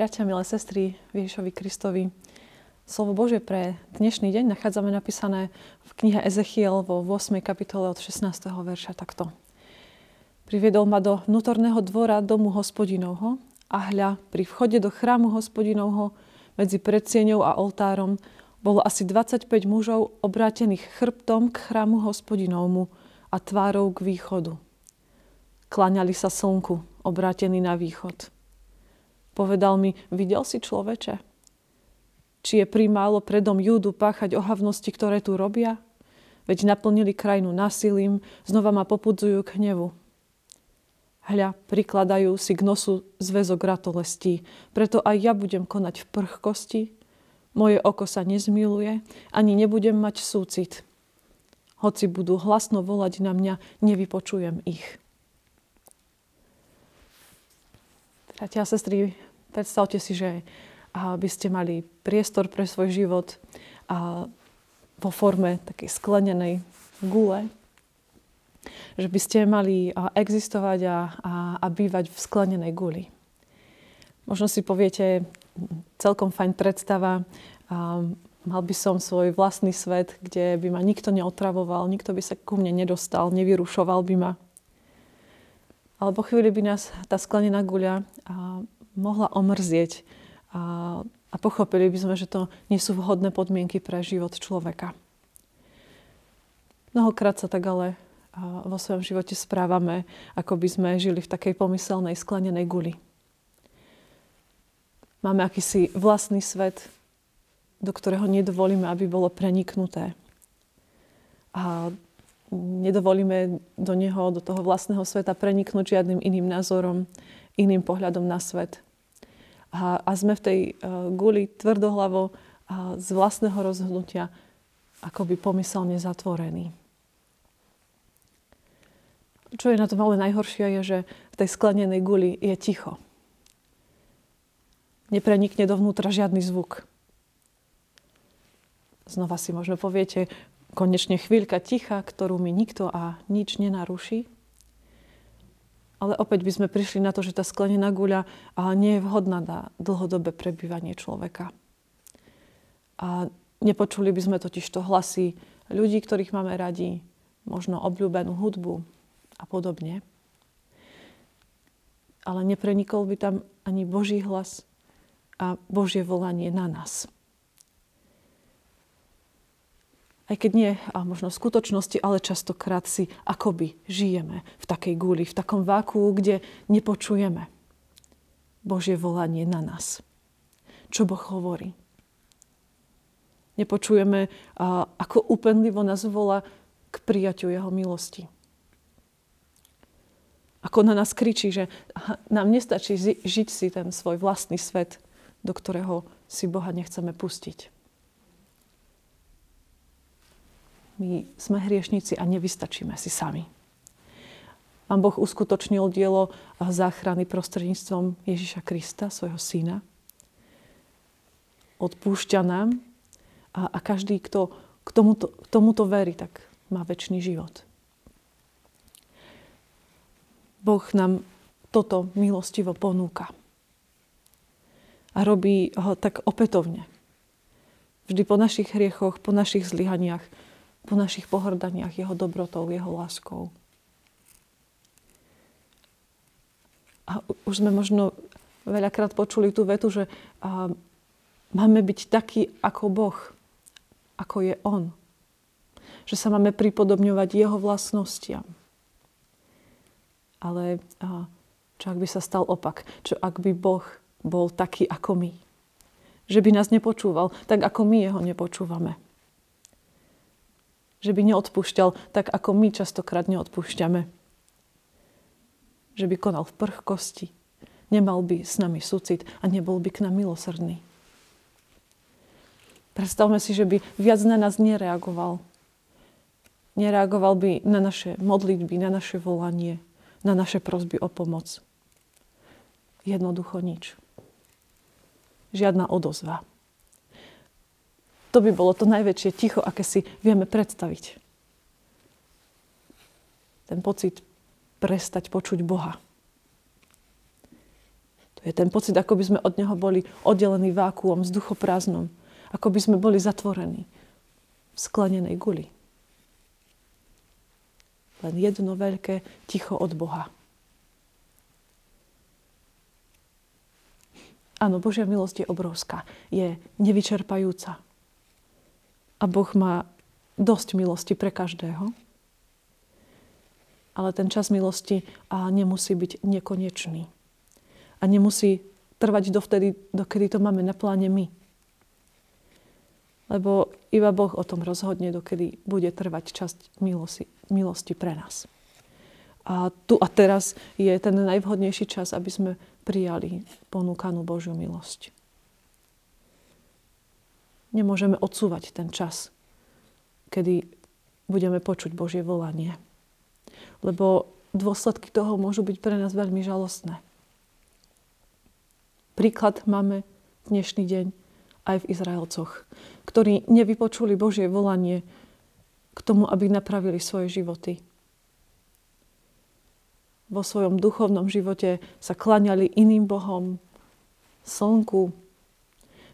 Bratia, milé sestry Ježišovi Kristovi, slovo Bože pre dnešný deň nachádzame napísané v knihe Ezechiel vo 8. kapitole od 16. verša takto. Priviedol ma do vnútorného dvora domu hospodinovho a hľa, pri vchode do chrámu hospodinovho medzi predsieňou a oltárom bolo asi 25 mužov obrátených chrbtom k chrámu hospodinovmu a tvárou k východu. Klaňali sa slnku, obrátení na východ. Povedal mi, videl si človeče? Či je primálo predom Júdu páchať ohavnosti, ktoré tu robia? Veď naplnili krajinu násilím, znova ma popudzujú k hnevu. Hľa, prikladajú si k nosu zväzok ratolestí, preto aj ja budem konať v prchkosti, moje oko sa nezmiluje, ani nebudem mať súcit. Hoci budú hlasno volať na mňa, nevypočujem ich. Bratia a sestry, predstavte si, že by ste mali priestor pre svoj život a vo forme takej sklenenej gule, že by ste mali existovať a, a, a bývať v sklenenej guli. Možno si poviete, celkom fajn predstava, a mal by som svoj vlastný svet, kde by ma nikto neotravoval, nikto by sa ku mne nedostal, nevyrušoval by ma. Ale po chvíli by nás tá sklenená guľa mohla omrzieť a, a pochopili by sme, že to nie sú vhodné podmienky pre život človeka. Mnohokrát sa tak ale vo svojom živote správame, ako by sme žili v takej pomyselnej sklenenej guli. Máme akýsi vlastný svet, do ktorého nedovolíme, aby bolo preniknuté. A nedovolíme do neho, do toho vlastného sveta preniknúť žiadnym iným názorom, iným pohľadom na svet. A, a sme v tej uh, guli tvrdohlavo a z vlastného rozhodnutia akoby pomyselne zatvorení. Čo je na tom ale najhoršie, je, že v tej sklenenej guli je ticho. Neprenikne dovnútra žiadny zvuk. Znova si možno poviete, konečne chvíľka ticha, ktorú mi nikto a nič nenaruší. Ale opäť by sme prišli na to, že tá sklenená guľa nie je vhodná na dlhodobé prebývanie človeka. A nepočuli by sme totiž to hlasy ľudí, ktorých máme radi, možno obľúbenú hudbu a podobne. Ale neprenikol by tam ani Boží hlas a Božie volanie na nás aj keď nie a možno v skutočnosti, ale častokrát si akoby žijeme v takej guli, v takom váku, kde nepočujeme Božie volanie na nás. Čo Boh hovorí. Nepočujeme, ako úpenlivo nás volá k prijaťu Jeho milosti. Ako na nás kričí, že nám nestačí žiť si ten svoj vlastný svet, do ktorého si Boha nechceme pustiť. My sme hriešnici a nevystačíme si sami. Pán Boh uskutočnil dielo záchrany prostredníctvom Ježiša Krista, svojho syna. Odpúšťa nám a, a každý, kto k tomuto, k tomuto verí, tak má väčší život. Boh nám toto milostivo ponúka. A robí ho tak opätovne. Vždy po našich hriechoch, po našich zlyhaniach, po našich pohrdaniach jeho dobrotou, jeho láskou. A už sme možno veľakrát počuli tú vetu, že a, máme byť taký ako Boh, ako je On. Že sa máme pripodobňovať Jeho vlastnostiam. Ale a, čo ak by sa stal opak? Čo ak by Boh bol taký ako my? Že by nás nepočúval, tak ako my Jeho nepočúvame že by neodpúšťal tak, ako my častokrát neodpúšťame. Že by konal v prchkosti, nemal by s nami súcit a nebol by k nám milosrdný. Predstavme si, že by viac na nás nereagoval. Nereagoval by na naše modlitby, na naše volanie, na naše prosby o pomoc. Jednoducho nič. Žiadna odozva. To by bolo to najväčšie ticho, aké si vieme predstaviť. Ten pocit prestať počuť Boha. To je ten pocit, ako by sme od Neho boli oddelení vákuom, vzduchoprázdnom. Ako by sme boli zatvorení v sklenenej guli. Len jedno veľké ticho od Boha. Áno, Božia milosť je obrovská, je nevyčerpajúca. A Boh má dosť milosti pre každého. Ale ten čas milosti a nemusí byť nekonečný. A nemusí trvať dovtedy, dokedy to máme na pláne my. Lebo iba Boh o tom rozhodne, dokedy bude trvať časť milosti, milosti pre nás. A tu a teraz je ten najvhodnejší čas, aby sme prijali ponúkanú Božiu milosť. Nemôžeme odsúvať ten čas, kedy budeme počuť Božie volanie. Lebo dôsledky toho môžu byť pre nás veľmi žalostné. Príklad máme dnešný deň aj v Izraelcoch, ktorí nevypočuli Božie volanie k tomu, aby napravili svoje životy vo svojom duchovnom živote sa klaňali iným bohom, slnku.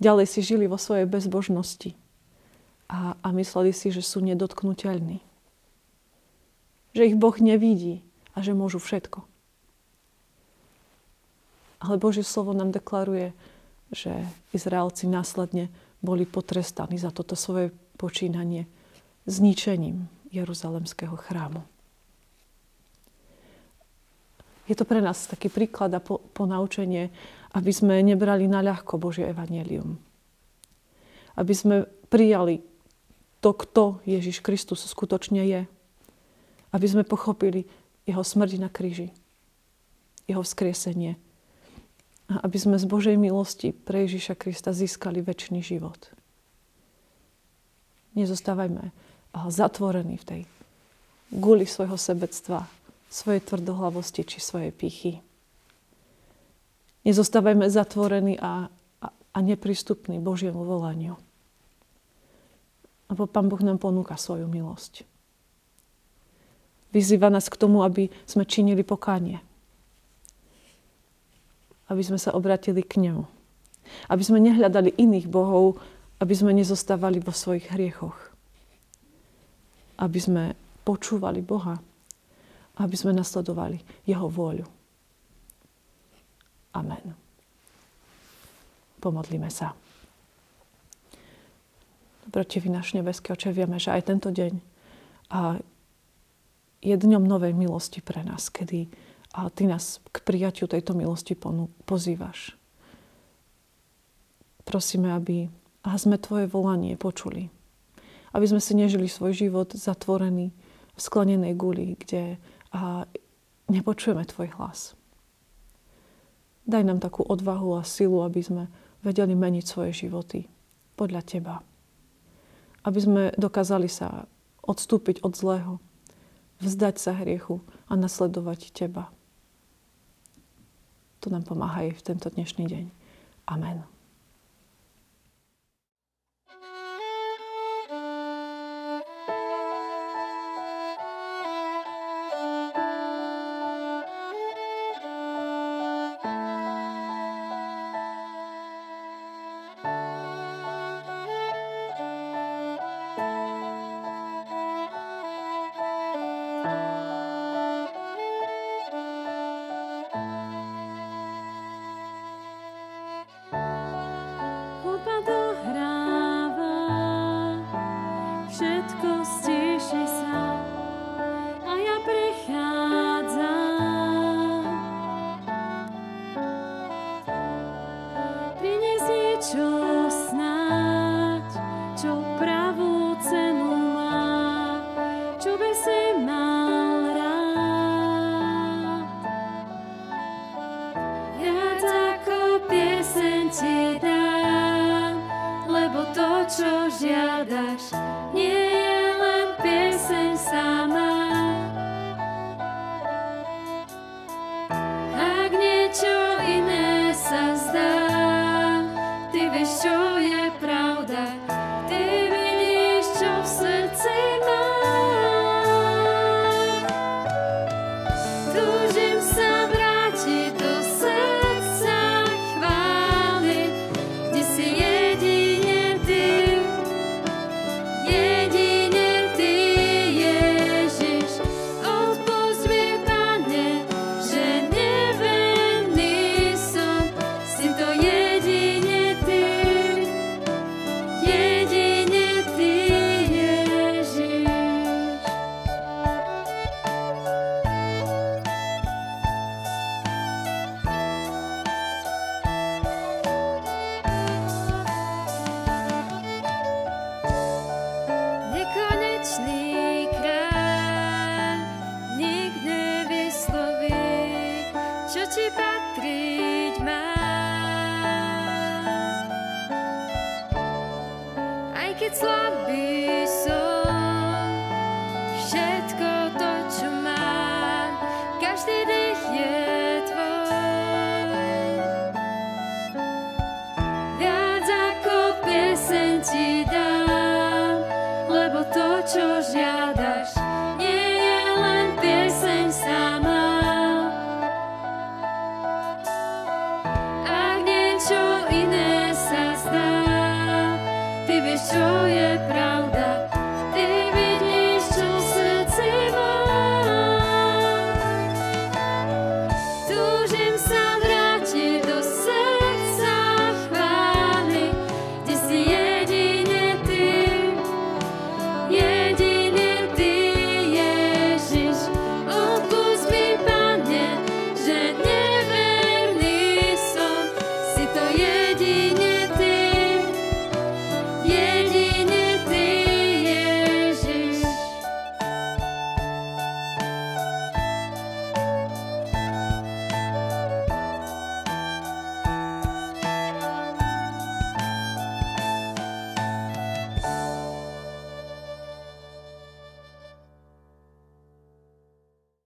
Ďalej si žili vo svojej bezbožnosti a, a mysleli si, že sú nedotknutelní. Že ich Boh nevidí a že môžu všetko. Ale Božie slovo nám deklaruje, že Izraelci následne boli potrestaní za toto svoje počínanie zničením Jeruzalemského chrámu. Je to pre nás taký príklad a po, ponaučenie, aby sme nebrali na ľahko Božie evanelium. Aby sme prijali to, kto Ježiš Kristus skutočne je. Aby sme pochopili jeho smrť na kríži, jeho vzkriesenie. A aby sme z Božej milosti pre Ježiša Krista získali väčší život. Nezostávajme zatvorení v tej guli svojho sebectva, svojej tvrdohlavosti či svojej pýchy. Nezostávajme zatvorení a, a, a neprístupní Božiemu volaniu. Lebo Pán Boh nám ponúka svoju milosť. Vyzýva nás k tomu, aby sme činili pokánie. Aby sme sa obratili k Nemu. Aby sme nehľadali iných bohov, aby sme nezostávali vo svojich hriechoch. Aby sme počúvali Boha aby sme nasledovali jeho vôľu. Amen. Pomodlíme sa. Dobrotivý náš nebeský oče, vieme, že aj tento deň je dňom novej milosti pre nás, kedy ty nás k prijatiu tejto milosti pozývaš. Prosíme, aby sme tvoje volanie počuli. Aby sme si nežili svoj život zatvorený v sklenenej guli, kde a nepočujeme Tvoj hlas. Daj nám takú odvahu a silu, aby sme vedeli meniť svoje životy podľa Teba. Aby sme dokázali sa odstúpiť od zlého, vzdať sa hriechu a nasledovať Teba. To nám pomáhaj v tento dnešný deň. Amen. Ak niečo iné sa zdá, ty vieš, čo